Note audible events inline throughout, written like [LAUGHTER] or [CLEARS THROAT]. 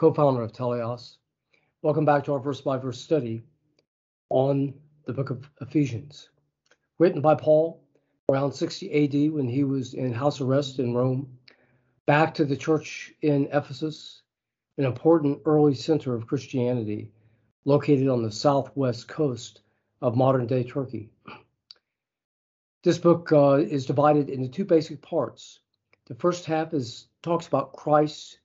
co-founder of Teleios. Welcome back to our verse by verse study on the book of Ephesians, written by Paul around 60 AD when he was in house arrest in Rome, back to the church in Ephesus, an important early center of Christianity located on the southwest coast of modern day Turkey. This book uh, is divided into two basic parts. The first half is talks about Christ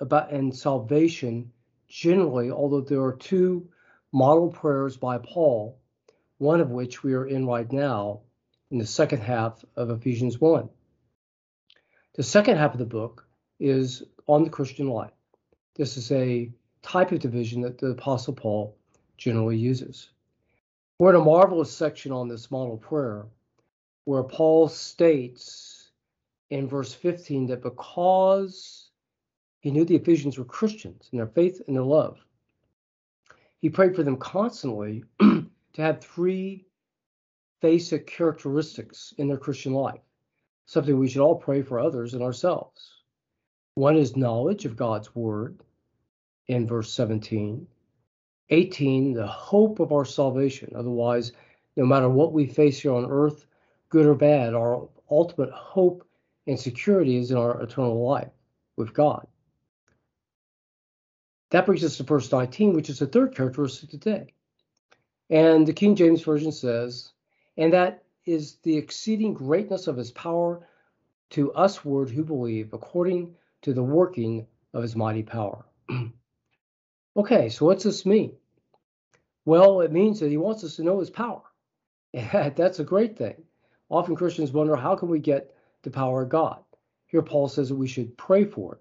about and salvation generally, although there are two model prayers by Paul, one of which we are in right now in the second half of Ephesians 1. The second half of the book is on the Christian life. This is a type of division that the Apostle Paul generally uses. We're in a marvelous section on this model prayer where Paul states in verse 15 that because he knew the Ephesians were Christians in their faith and their love. He prayed for them constantly [CLEARS THROAT] to have three basic characteristics in their Christian life, something we should all pray for others and ourselves. One is knowledge of God's word in verse 17. 18, the hope of our salvation. Otherwise, no matter what we face here on earth, good or bad, our ultimate hope and security is in our eternal life with God. That brings us to verse 19, which is the third characteristic today. And the King James Version says, and that is the exceeding greatness of his power to us-ward who believe, according to the working of his mighty power. [CLEARS THROAT] okay, so what's this mean? Well, it means that he wants us to know his power. [LAUGHS] That's a great thing. Often Christians wonder how can we get the power of God? Here Paul says that we should pray for it.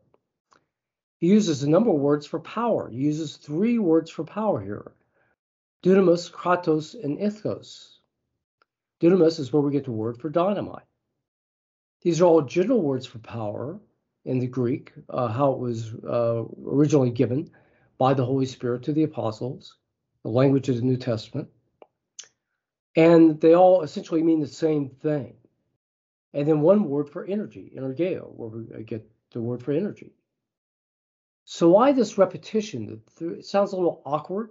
He uses a number of words for power. He uses three words for power here dunamis, kratos, and ischus. Dunamis is where we get the word for dynamite. These are all general words for power in the Greek, uh, how it was uh, originally given by the Holy Spirit to the apostles, the language of the New Testament. And they all essentially mean the same thing. And then one word for energy, energeo, where we get the word for energy. So why this repetition? It sounds a little awkward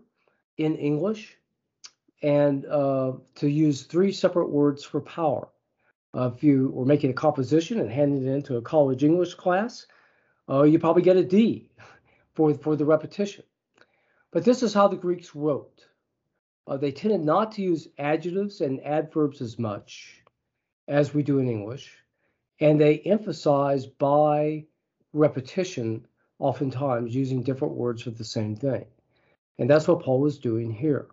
in English, and uh, to use three separate words for power. Uh, if you were making a composition and handing it into a college English class, uh, you probably get a D for, for the repetition. But this is how the Greeks wrote. Uh, they tended not to use adjectives and adverbs as much as we do in English, and they emphasize by repetition oftentimes using different words for the same thing. And that's what Paul was doing here.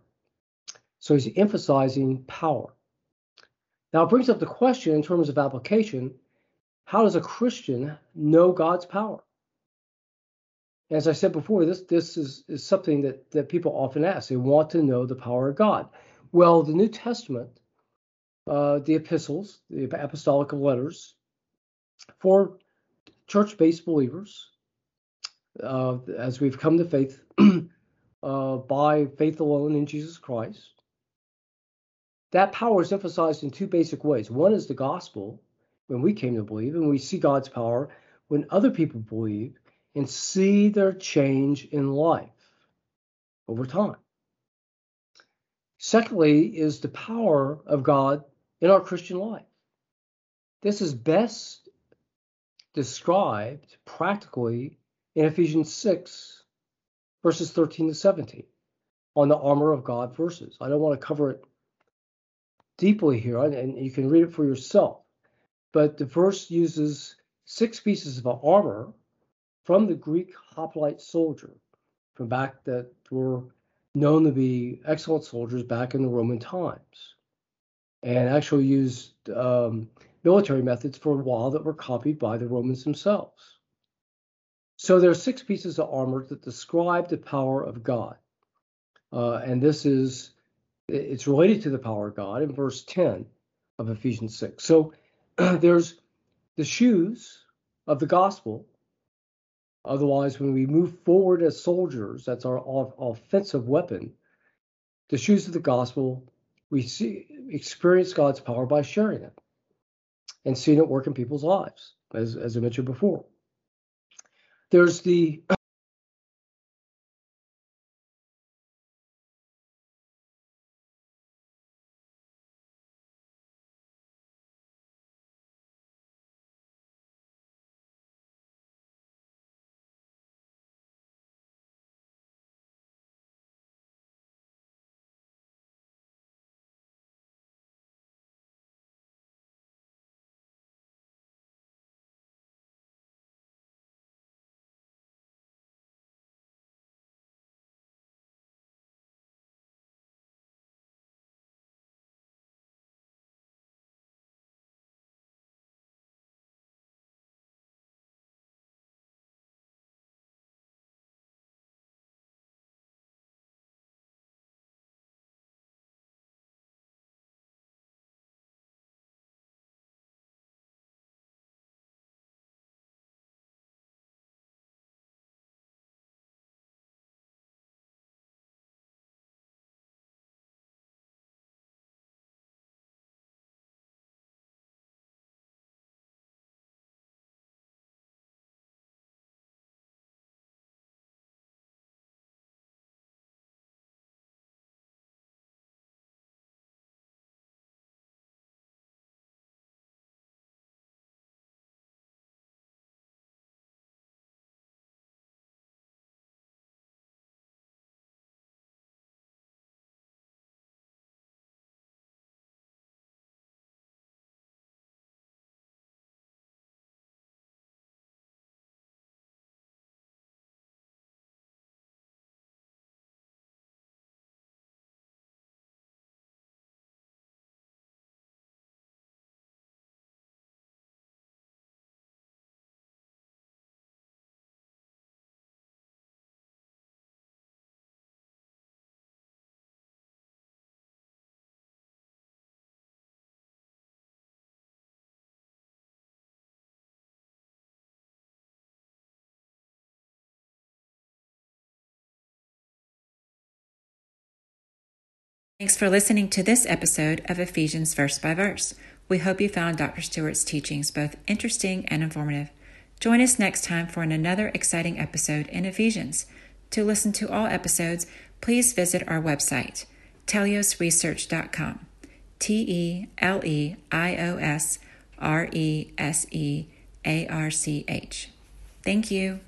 So he's emphasizing power. Now it brings up the question in terms of application how does a Christian know God's power? As I said before, this, this is, is something that, that people often ask. They want to know the power of God. Well, the New Testament, uh, the epistles, the apostolic letters, for church based believers, uh, as we've come to faith [CLEARS THROAT] uh, by faith alone in Jesus Christ. That power is emphasized in two basic ways. One is the gospel, when we came to believe, and we see God's power when other people believe and see their change in life over time. Secondly, is the power of God in our Christian life. This is best described practically in Ephesians 6, verses 13 to 17, on the armor of God verses. I don't want to cover it deeply here, and you can read it for yourself. But the verse uses six pieces of armor from the Greek hoplite soldier, from back that were known to be excellent soldiers back in the Roman times, and actually used um, military methods for a while that were copied by the Romans themselves. So there are six pieces of armor that describe the power of God. Uh, and this is, it's related to the power of God in verse 10 of Ephesians 6. So [CLEARS THROAT] there's the shoes of the gospel. Otherwise, when we move forward as soldiers, that's our offensive weapon. The shoes of the gospel, we see experience God's power by sharing it and seeing it work in people's lives, as, as I mentioned before. There's the Thanks for listening to this episode of Ephesians Verse by Verse. We hope you found Dr. Stewart's teachings both interesting and informative. Join us next time for another exciting episode in Ephesians. To listen to all episodes, please visit our website, teleiosresearch.com. T E L E I O S R E S E A R C H. Thank you.